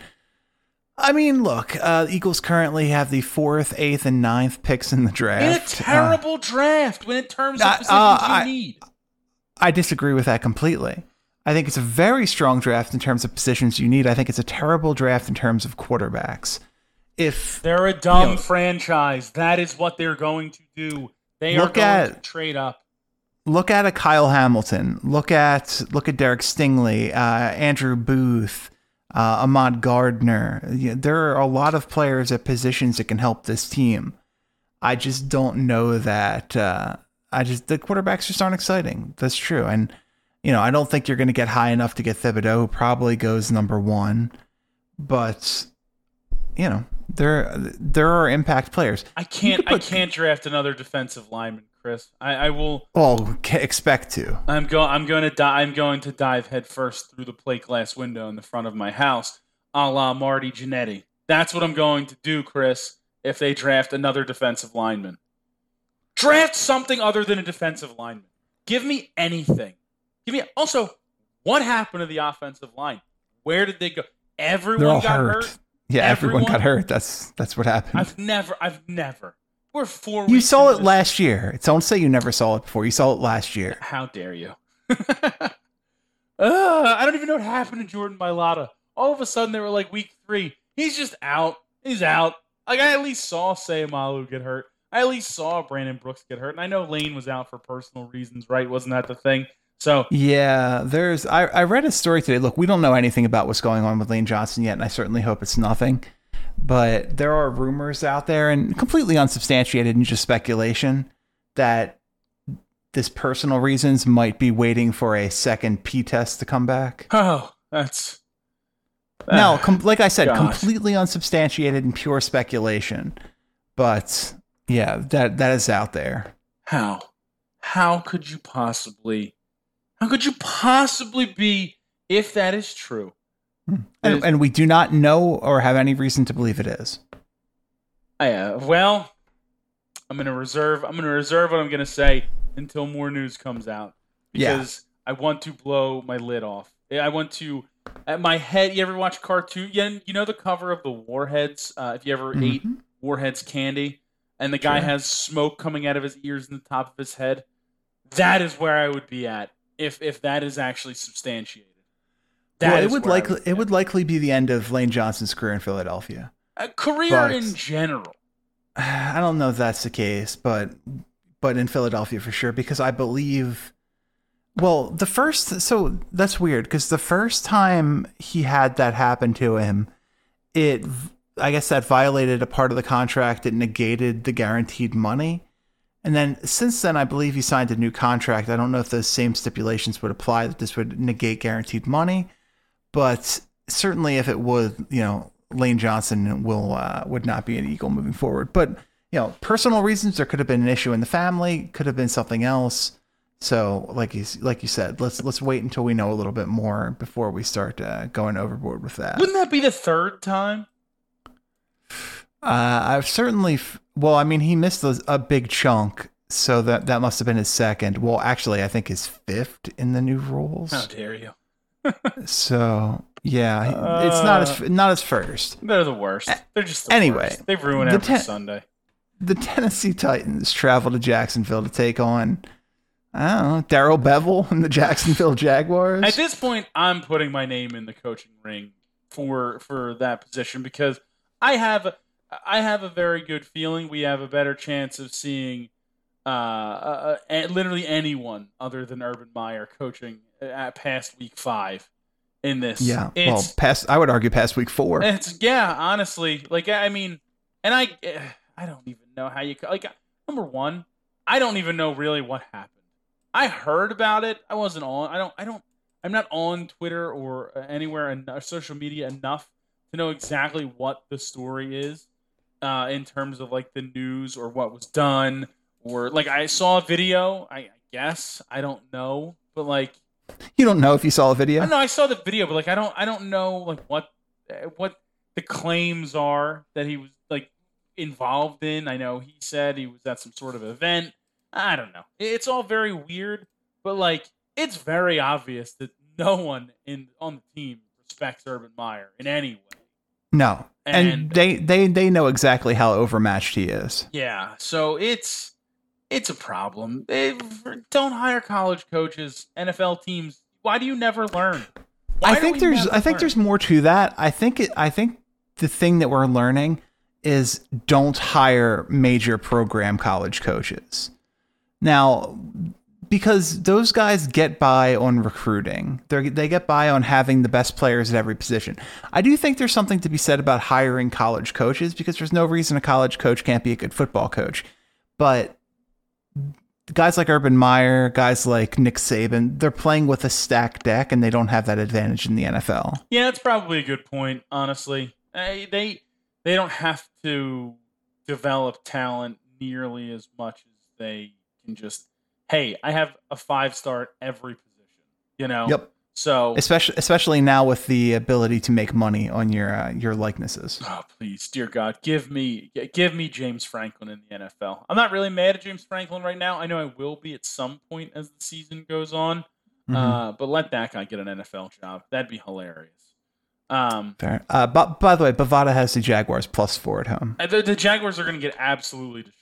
I mean, look, uh, Eagles currently have the fourth, eighth, and ninth picks in the In a draft. Uh, terrible draft, when in terms of uh, positions uh, you I- need. I disagree with that completely. I think it's a very strong draft in terms of positions you need. I think it's a terrible draft in terms of quarterbacks. If They're a dumb Yo. franchise. That is what they're going to do. They are going at- to trade up. Look at a Kyle Hamilton, look at look at Derek Stingley, uh, Andrew Booth, uh, Ahmad Gardner. Yeah, there are a lot of players at positions that can help this team. I just don't know that. Uh, I just the quarterbacks just aren't exciting. That's true, and you know I don't think you're going to get high enough to get Thibodeaux. Who probably goes number one, but you know there there are impact players. I can't. could I can't draft another defensive lineman, Chris. I, I will. Oh, well, expect to. I'm go. I'm going to die. I'm going to dive headfirst through the plate glass window in the front of my house, a la Marty Jannetty. That's what I'm going to do, Chris. If they draft another defensive lineman, draft something other than a defensive lineman. Give me anything. Give me also what happened to the offensive line? Where did they go? Everyone got hurt. hurt. Yeah, everyone, Everyone- got hurt. That's that's what happened. I've never. I've never. We're four. you saw it this- last year. Don't say you never saw it before. You saw it last year. How dare you? [laughs] uh, I don't even know what happened to Jordan Mailata. All of a sudden, they were like week three. He's just out. He's out. Like I at least saw Seumalo get hurt. I at least saw Brandon Brooks get hurt, and I know Lane was out for personal reasons, right? Wasn't that the thing? So Yeah, there's. I, I read a story today. Look, we don't know anything about what's going on with Lane Johnson yet, and I certainly hope it's nothing. But there are rumors out there, and completely unsubstantiated and just speculation, that this personal reasons might be waiting for a second P test to come back. oh, that's Now, ah, com- like I said, completely unsubstantiated and pure speculation. But yeah, that that is out there. how how could you possibly how could you possibly be if that is true And, and we do not know or have any reason to believe it is. Yeah. Well, I'm gonna reserve. I'm gonna reserve what I'm gonna say until more news comes out Yeah. because I want to blow my lid off. I want to. At my head, you ever watch cartoon? Yeah, you know the cover of the Warheads. Uh, if you ever ate Mhm. Warheads candy, and the guy Sure. has smoke coming out of his ears and the top of his head, that is where I would be at if if that is actually substantiated. That well, it would likely it would likely be the end of Lane Johnson's career in Philadelphia. a career but- in general. [sighs] I don't know if that's the case, but but in Philadelphia for sure because I believe Well, the first so that's weird because the first time he had that happen to him, it I guess that violated a part of the contract. It negated the guaranteed money. And then since then, I believe he signed a new contract. I don't know if those same stipulations would apply that this would negate guaranteed money, but certainly if it would, you know, Lane Johnson will uh, would not be an Eagle moving forward. But you know, personal reasons there could have been an issue in the family, could have been something else. So, like you like you said, let's let's wait until we know a little bit more before we start uh, going overboard with that. Wouldn't that be the third time? Uh, I've certainly, f- well, I mean, he missed a, a big chunk, so that that must have been his second. Well, actually, I think his fifth in the new rules. How dare you? So yeah, it's not as not his first. They're the worst. They're just the anyway, worst. They ruin the every ten- Sunday. The Tennessee Titans travel to Jacksonville to take on, I don't know, Darrell Bevell and the Jacksonville Jaguars. At this point, I'm putting my name in the coaching ring for for that position because I have I have a very good feeling we have a better chance of seeing uh, uh, uh literally anyone other than Urban Meyer coaching at past week five in this. yeah, well, past I would argue past week four. It's yeah, honestly, like I mean, and I I don't even know how you like number one, I don't even know really what happened. I heard about it. I wasn't on. I don't. I don't. I'm not on Twitter or anywhere in or social media enough to know exactly what the story is uh, in terms of like the news or what was done or like I saw a video. I, I guess I don't know, but like You don't know if you saw a video. No, I saw the video, but like I don't I don't know like what what the claims are that he was like involved in. I know he said he was at some sort of event. I don't know. It's all very weird, but like it's very obvious that no one in on the team respects Urban Meyer in any way. No, and, And- they they they know exactly how overmatched he is. Yeah, so it's it's a problem. They don't hire college coaches, NFL teams. Why do you never learn? Why I think there's I think learn? there's more to that. I think it, I think the thing that we're learning is don't hire major program college coaches. Now, because those guys get by on recruiting. They they get by on having the best players at every position. I do think there's something to be said about hiring college coaches because there's no reason a college coach can't be a good football coach. But guys like Urban Meyer, guys like Nick Saban, they're playing with a stacked deck and they don't have that advantage in the NFL. Yeah, that's probably a good point. Honestly, Uh, they they don't have to develop talent nearly as much as they can just. Hey, I have a five star every position. You know. Yep. So. Especially especially now with the ability to make money on your uh, your likenesses. Oh please, dear God, give me give me James Franklin in the NFL. I'm not really mad at James Franklin right now. I know I will be at some point as the season goes on. Mhm. Uh, but let that guy get an NFL job. That'd be hilarious. Um, Fair. Uh, but by the way, Bovada has the Jaguars plus four at home. Uh, The, the Jaguars are going to get absolutely destroyed.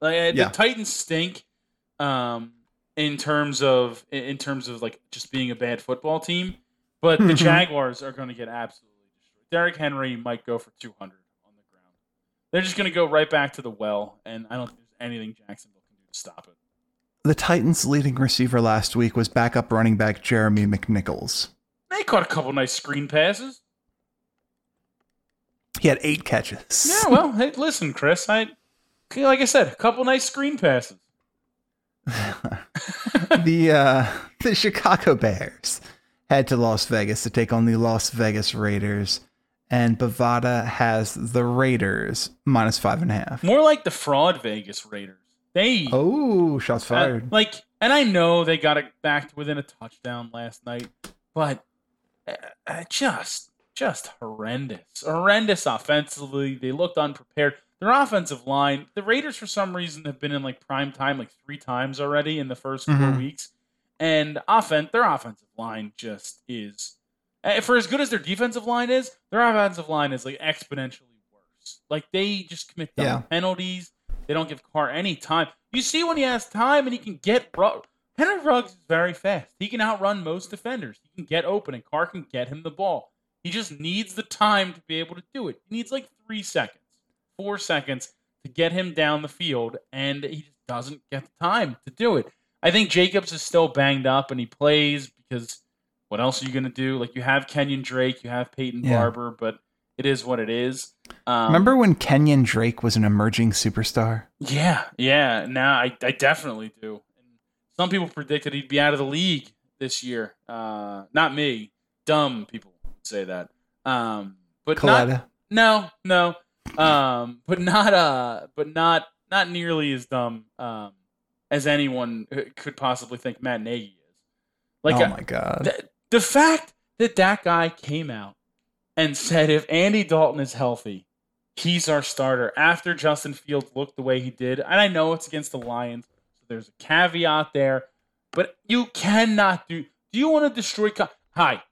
Like uh, Yeah. the Titans stink, um, in terms of in- terms of like just being a bad football team, but the Mhm. Jaguars are going to get absolutely destroyed. Derrick Henry might go for two hundred on the ground. They're just going to go right back to the well, and I don't think there's anything Jacksonville can do to stop it. The Titans' leading receiver last week was backup running back Jeremy McNichols. They caught a couple nice screen passes. He had eight catches. Yeah, well, hey, listen, Chris, I like I said, a couple nice screen passes. [laughs] the uh, the Chicago Bears head to Las Vegas to take on the Las Vegas Raiders, and Bovada has the Raiders minus five and a half. More like the fraud Vegas Raiders. They Oh, shots Uh, fired! like, and I know they got it back within a touchdown last night, but uh, uh, just, just horrendous, horrendous offensively. They looked unprepared. Their offensive line, the Raiders for some reason have been in like prime time like three times already in the 1st four Mhm. weeks, and offense, their offensive line just is. uh, For as good as their defensive line is, their offensive line is like exponentially worse. Like they just commit Yeah. penalties. They don't give Carr any time. You see when he has time and he can get Ruggs. Henry Ruggs is very fast. He can outrun most defenders. He can get open and Carr can get him the ball. He just needs the time to be able to do it. He needs like three seconds, four seconds to get him down the field, and he just doesn't get the time to do it. I think Jacobs is still banged up and he plays because what else are you going to do? Like you have Kenyon Drake, you have Peyton Yeah. Barber, but it is what it is. Um, Remember when Kenyon Drake was an emerging superstar? Yeah, yeah. Now I, I definitely do. And some people predicted he'd be out of the league this year. Uh, not me. Dumb people say that. Um, but not, no, no. Um, but not uh, but not not nearly as dumb um, as anyone could possibly think Matt Nagy is. Like oh uh, my god. the, the fact that that guy came out and said if Andy Dalton is healthy, he's our starter after Justin Fields looked the way he did. And I know it's against the Lions, so there's a caveat there, but you cannot do. Do you want to destroy? Co- Hi,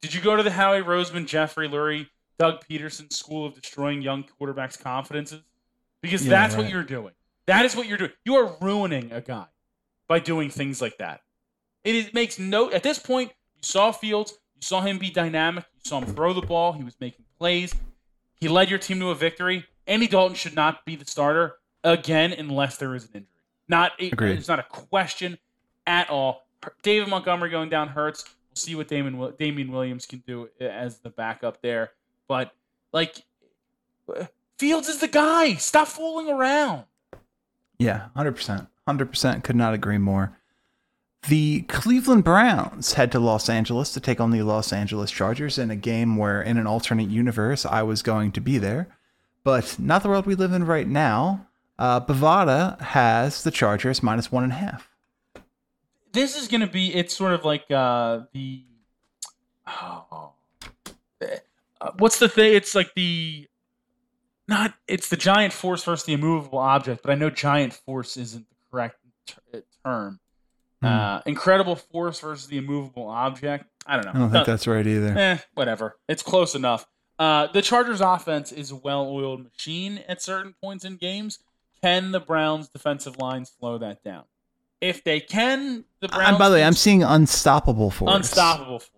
did you go to the Howie Roseman, Jeffrey Lurie, Doug Pederson School of Destroying Young Quarterbacks' Confidences? Because Yeah, that's what you're doing. That is what you're doing. You are ruining a guy by doing things like that. It is, makes no. At this point, you saw Fields. You saw him be dynamic. You saw him throw the ball. He was making plays. He led your team to a victory. Andy Dalton should not be the starter again unless there is an injury. Not a, it's not a question at all. David Montgomery going down hurts. We'll see what Damon Damien Williams can do as the backup there. But like, Fields is the guy. Stop fooling around. Yeah, 100%. 100% could not agree more. The Cleveland Browns head to Los Angeles to take on the Los Angeles Chargers in a game where, in an alternate universe, I was going to be there. But not the world we live in right now. Uh, Bovada has the Chargers minus one and a half. this is going to be it's sort of like uh the oh, uh, what's the thing it's like the not it's the giant force versus the immovable object but i know giant force isn't the correct ter- term Hmm. uh incredible force versus the immovable object i don't know I don't think that's right either. eh, whatever it's close enough uh the chargers offense is a well-oiled machine at certain points in games can the browns defensive line slow that down if they can the browns And by the way, I'm seeing unstoppable force. Unstoppable force.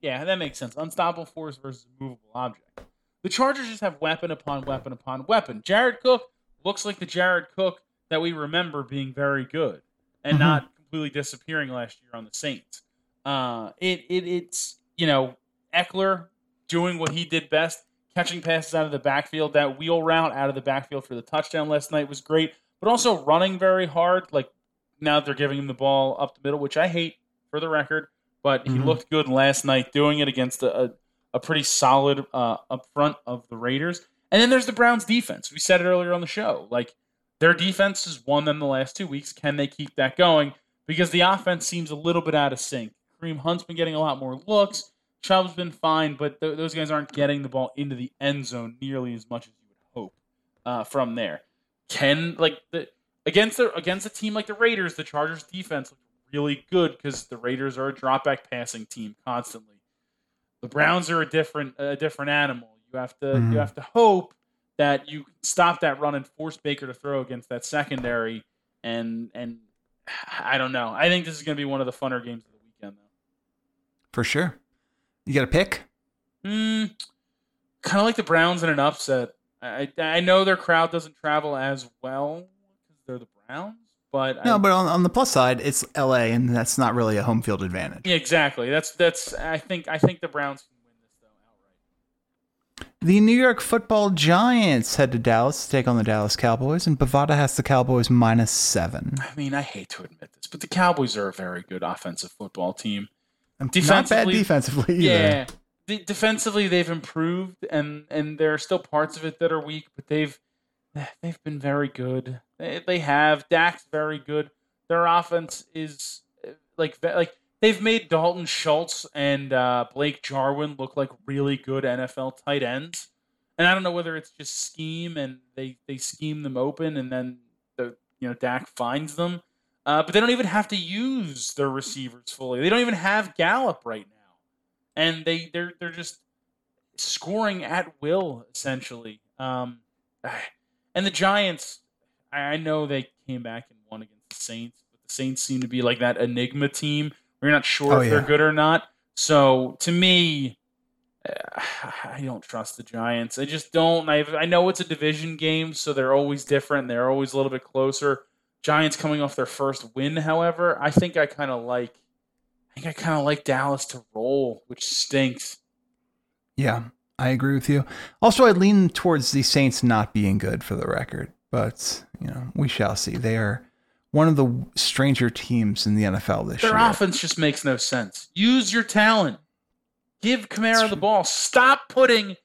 Yeah, that makes sense. Unstoppable force versus movable object. The Chargers just have weapon upon weapon upon weapon. Jared Cook looks like the Jared Cook that we remember being very good and Mhm. not completely disappearing last year on the Saints. Uh, it, it it's you know Ekeler doing what he did best, catching passes out of the backfield. That wheel route out of the backfield for the touchdown last night was great, but also running very hard. Like now they're giving him the ball up the middle, which I hate for the record. But he Mhm. looked good last night doing it against a, a, a pretty solid uh, up front of the Raiders. And then there's the Browns defense. We said it earlier on the show. Like their defense has won them the last two weeks. Can they keep that going? Because the offense seems a little bit out of sync. Kareem Hunt's been getting a lot more looks. Chubb's been fine, but th- those guys aren't getting the ball into the end zone nearly as much as you would hope uh, from there. Can like the against the against a team like the Raiders, the Chargers defense looked really good because the Raiders are a drop back passing team constantly. The Browns are a different a different animal. You have to Mhm. you have to hope that you stop that run and force Baker to throw against that secondary. And and I don't know. I think this is going to be one of the funner games of the weekend, though. For sure. You got a pick? Hmm. Kind of like the Browns in an upset. I I know their crowd doesn't travel as well because they're the Browns, but No, I, but on, on the plus side, it's LA, and that's not really a home field advantage. exactly. That's that's. I think I think the Browns can win this though outright. The New York football Giants head to Dallas to take on the Dallas Cowboys, and Bovada has the Cowboys minus seven. I mean, I hate to admit this, but the Cowboys are a very good offensive football team. Not bad Defensively- defensively either. Yeah, the, defensively they've improved, and and there are still parts of it that are weak, but they've they've been very good. They, they have Dak's very good. Their offense is like like they've made Dalton Schultz and uh, Blake Jarwin look like really good NFL tight ends. And I don't know whether it's just scheme and they they scheme them open, and then the you know Dak finds them. Uh, but they don't even have to use their receivers fully. They don't even have Gallup right now, and they they're they're just scoring at will essentially. Um, [sighs] and the Giants, I know they came back and won against the Saints, but the Saints seem to be like that enigma team where you're not sure Oh, if they're good or not. So to me, I don't trust the Giants. I just don't. I I know it's a division game, so they're always different. They're always a little bit closer. Giants coming off their first win, however, I think I kind of like. I think I kind of like Dallas to roll, which stinks. Yeah, I agree with you. Also, I lean towards the Saints not being good for the record, but you know we shall see. They are one of the stranger teams in the NFL this Their year. Their offense just makes no sense. Use your talent. Give Kamara the ball. Stop putting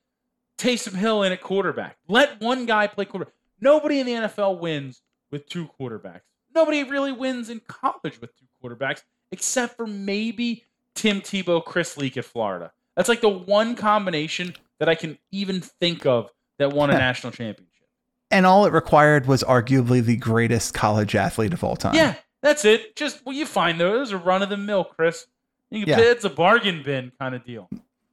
Taysom Hill in at quarterback. Let one guy play quarterback. Nobody in the NFL wins with two quarterbacks. Nobody really wins in college with two quarterbacks, except for maybe Tim Tebow, Chris Leak at Florida. That's like the one combination that I can even think of that won a [laughs] national championship. And all it required was arguably the greatest college athlete of all time. Yeah, that's it. Just well, you find those are run of the mill, Chris. You can Yeah. it's a bargain bin kind of deal.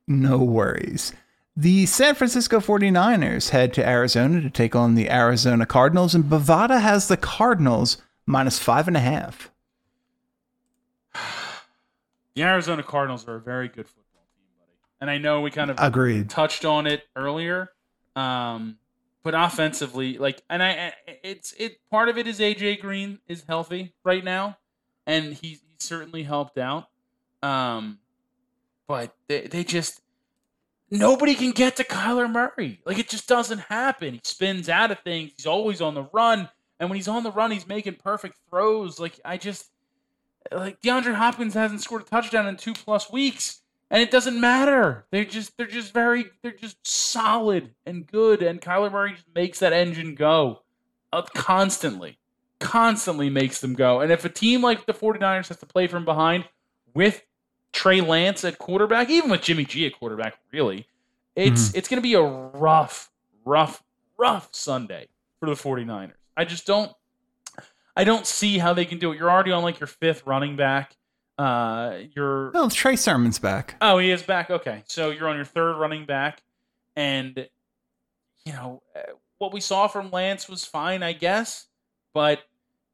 No worries. The San Francisco 49ers head to Arizona to take on the Arizona Cardinals, and Bovada has the Cardinals minus five and a half. [sighs] The Arizona Cardinals are a very good football team, buddy. And I know we kind of Agreed. touched on it earlier, um, but offensively, like, and I, it's it. Part of it is AJ Green is healthy right now, and he's he certainly helped out. Um, but they they just nobody can get to Kyler Murray. Like it just doesn't happen. He spins out of things. He's always on the run, and when he's on the run, he's making perfect throws. Like I just like DeAndre Hopkins hasn't scored a touchdown in two plus weeks, and it doesn't matter. They're just they're just very they're just solid and good, and Kyler Murray just makes that engine go up constantly, constantly makes them go. And if a team like the 49ers has to play from behind with Trey Lance at quarterback, even with Jimmy G at quarterback, really, it's mm-hmm. it's going to be a rough, rough, rough Sunday for the 49ers. I just don't I don't see how they can do it. You're already on like your fifth running back. Uh, you're Trey Sermon's back. oh he is back. Okay, so you're on your third running back, and you know uh, what we saw from Lance was fine, I guess, but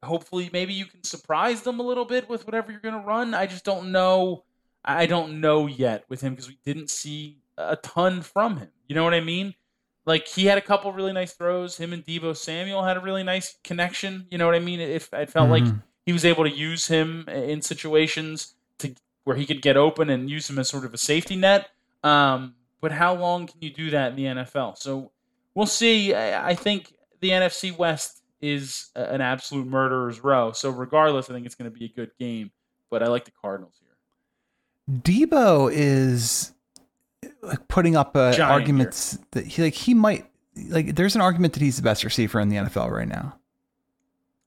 hopefully maybe you can surprise them a little bit with whatever you're going to run. I just don't know. I don't know yet with him because we didn't see a ton from him. You know what I mean? Like he had a couple really nice throws. Him and Deebo Samuel had a really nice connection. You know what I mean? It, it felt like Mhm. He was able to use him in situations to where he could get open and use him as sort of a safety net. Um, but how long can you do that in the NFL? So we'll see. I, I think the NFC West is a- an absolute murderer's row. So regardless, I think it's going to be a good game. But I like the Cardinals here. Deebo is like putting up uh, arguments that he like he might like. There's an argument that he's the best receiver in the NFL right now.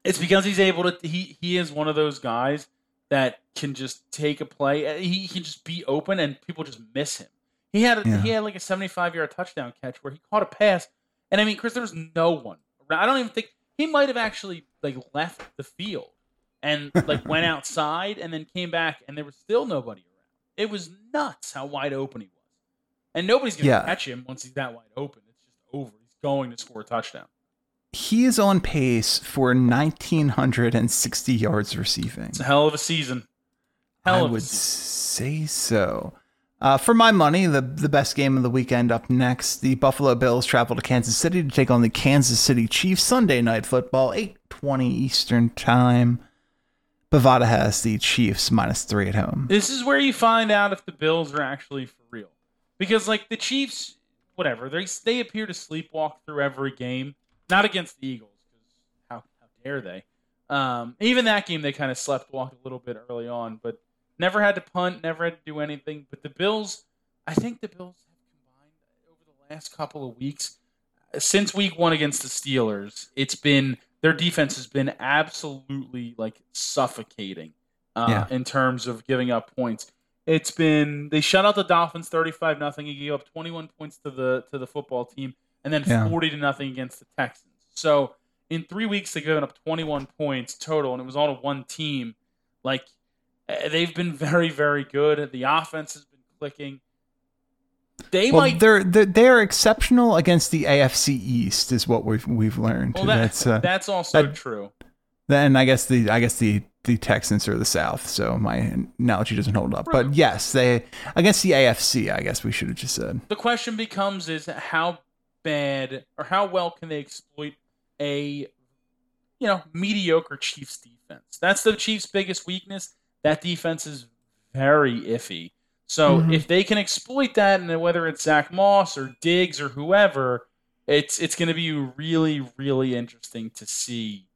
It's because he's able to. He he is one of those guys that can just take a play. uh, He can just be open, and people just miss him. He had a, Yeah. he had like a seventy-five yard touchdown catch where he caught a pass, and I mean, Chris, there was no one. around. I don't even think he might have actually like left the field and like went [laughs] outside and then came back, and there was still nobody around. It was nuts how wide open he was, and nobody's gonna Yeah. catch him once he's that wide open. It's just over. He's going to score a touchdown. He is on pace for 1,960 yards receiving. It's a hell of a season. Hell I of would season. say so. Uh, for my money, the the best game of the weekend up next. The Buffalo Bills travel to Kansas City to take on the Kansas City Chiefs. Sunday night football, eight twenty Eastern time. Bovada has the Chiefs minus three at home. This is where you find out if the Bills are actually for real. Because like the Chiefs, whatever, they they appear to sleepwalk through every game. Not against the Eagles, because how, how dare they? Um, even that game, they kind of slept walk a little bit early on, but never had to punt, never had to do anything. But the Bills, I think the Bills have combined over the last couple of weeks since week one against the Steelers. It's been their defense has been absolutely like suffocating uh, Yeah. in terms of giving up points. It's been they shut out the Dolphins thirty five nothing. He gave up twenty one points to the to the football team, and then Yeah. forty to nothing against the Texans. So in three weeks they've given up twenty one points total, and it was all to one team. Like eh, they've been very very good. The offense has been clicking. They Well, might they're, they're they're exceptional against the AFC East, is what we've we've learned. Well, that, that's uh, that's also that- true. then I guess the I guess the the Texans are the South, so my analogy doesn't hold up. But yes, they against the AFC, I guess we should have just said. The question becomes: Is how bad or how well can they exploit a you know, mediocre Chiefs defense. That's the Chiefs' biggest weakness. That defense is very iffy. So Mhm. if they can exploit that, and whether it's Zach Moss or Diggs or whoever, it's it's going to be really really interesting to see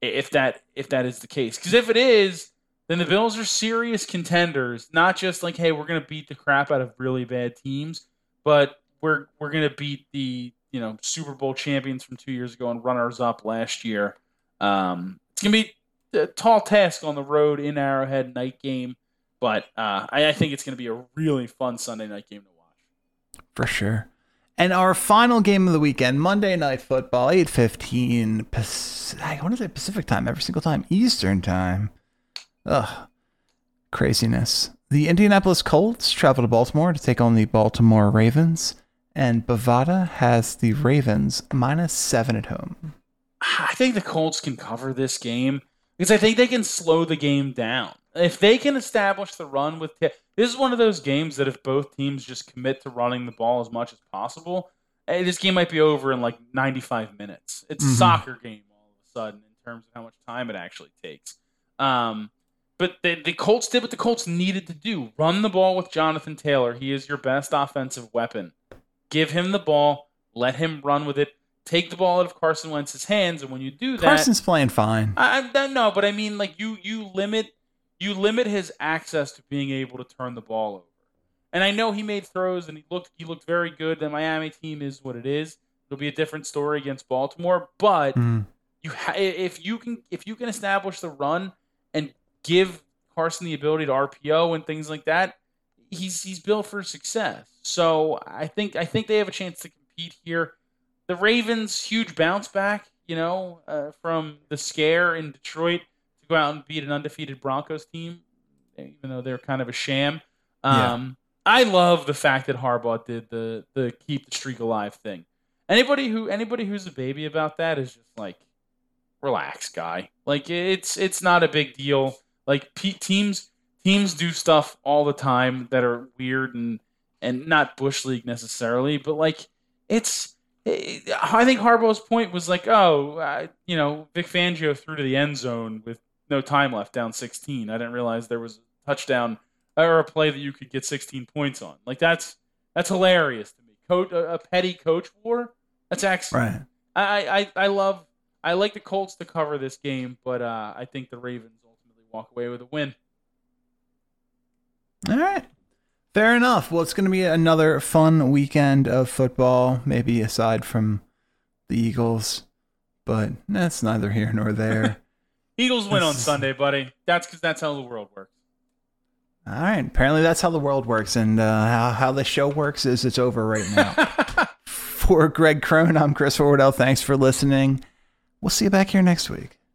if that if that is the case. Because if it is, then the Bills are serious contenders. Not just like, hey, we're going to beat the crap out of really bad teams, but we're we're to beat the you know Super Bowl champions from two years ago and runners up last year. Um, it's to be a tall task on the road in Arrowhead night game, but uh, I, I think it's to be a really fun Sunday night game to watch. For sure. And our final game of the weekend, Monday Night Football, 8.15, Pac- I want to say Pacific time every single time, Eastern time. Ugh, craziness. The Indianapolis Colts travel to Baltimore to take on the Baltimore Ravens, and Bovada has the Ravens minus seven at home. I think the Colts can cover this game because I think they can slow the game down. If they can establish the run with this is one of those games that if both teams just commit to running the ball as much as possible, eh, this game might be over in like 95 minutes. It's a Mhm. soccer game all of a sudden in terms of how much time it actually takes. Um, but the, the Colts did what the Colts needed to do: run the ball with Jonathan Taylor. He is your best offensive weapon. Give him the ball, let him run with it. Take the ball out of Carson Wentz's hands, and when you do that, Carson's playing fine. I, I don't but I mean, like you you limit you limit his access to being able to turn the ball over. And I know he made throws and he looked he looked very good. The Miami team is what it is. It'll be a different story against Baltimore, but Mm. you ha- if you can if you can establish the run and give Carson the ability to RPO and things like that, he's he's built for success. So I think I think they have a chance to compete here. The Ravens huge bounce back, you know, uh, from the scare in Detroit to go out and beat an undefeated Broncos team, even though they're kind of a sham. Yeah. Um, I love the fact that Harbaugh did the the keep the streak alive thing. Anybody who anybody who's a baby about that is just like, relax, guy. Like it's it's not a big deal. Like pe teams teams do stuff all the time that are weird and and not bush league necessarily, but like it's. I think Harbaugh's point was like, oh, uh, you know, Vic Fangio threw to the end zone with no time left, down 16. I didn't realize there was a touchdown or a play that you could get 16 points on. Like that's that's hilarious to me. Coach, a, a petty coach war. That's excellent. Right. I, I I love. I like the Colts to cover this game, but uh, I think the Ravens ultimately walk away with a win. All right. Fair enough. Well, it's going to be another fun weekend of football, maybe aside from the Eagles, but that's neither here nor there. [laughs] Eagles win on Sunday, buddy. That's because that's how the world works. All right. Apparently, that's how the world works, and uh, how how the show works is it's over right now. [laughs] for Greg Crone, I'm Chris Horwedel. Thanks for listening. We'll see you back here next week.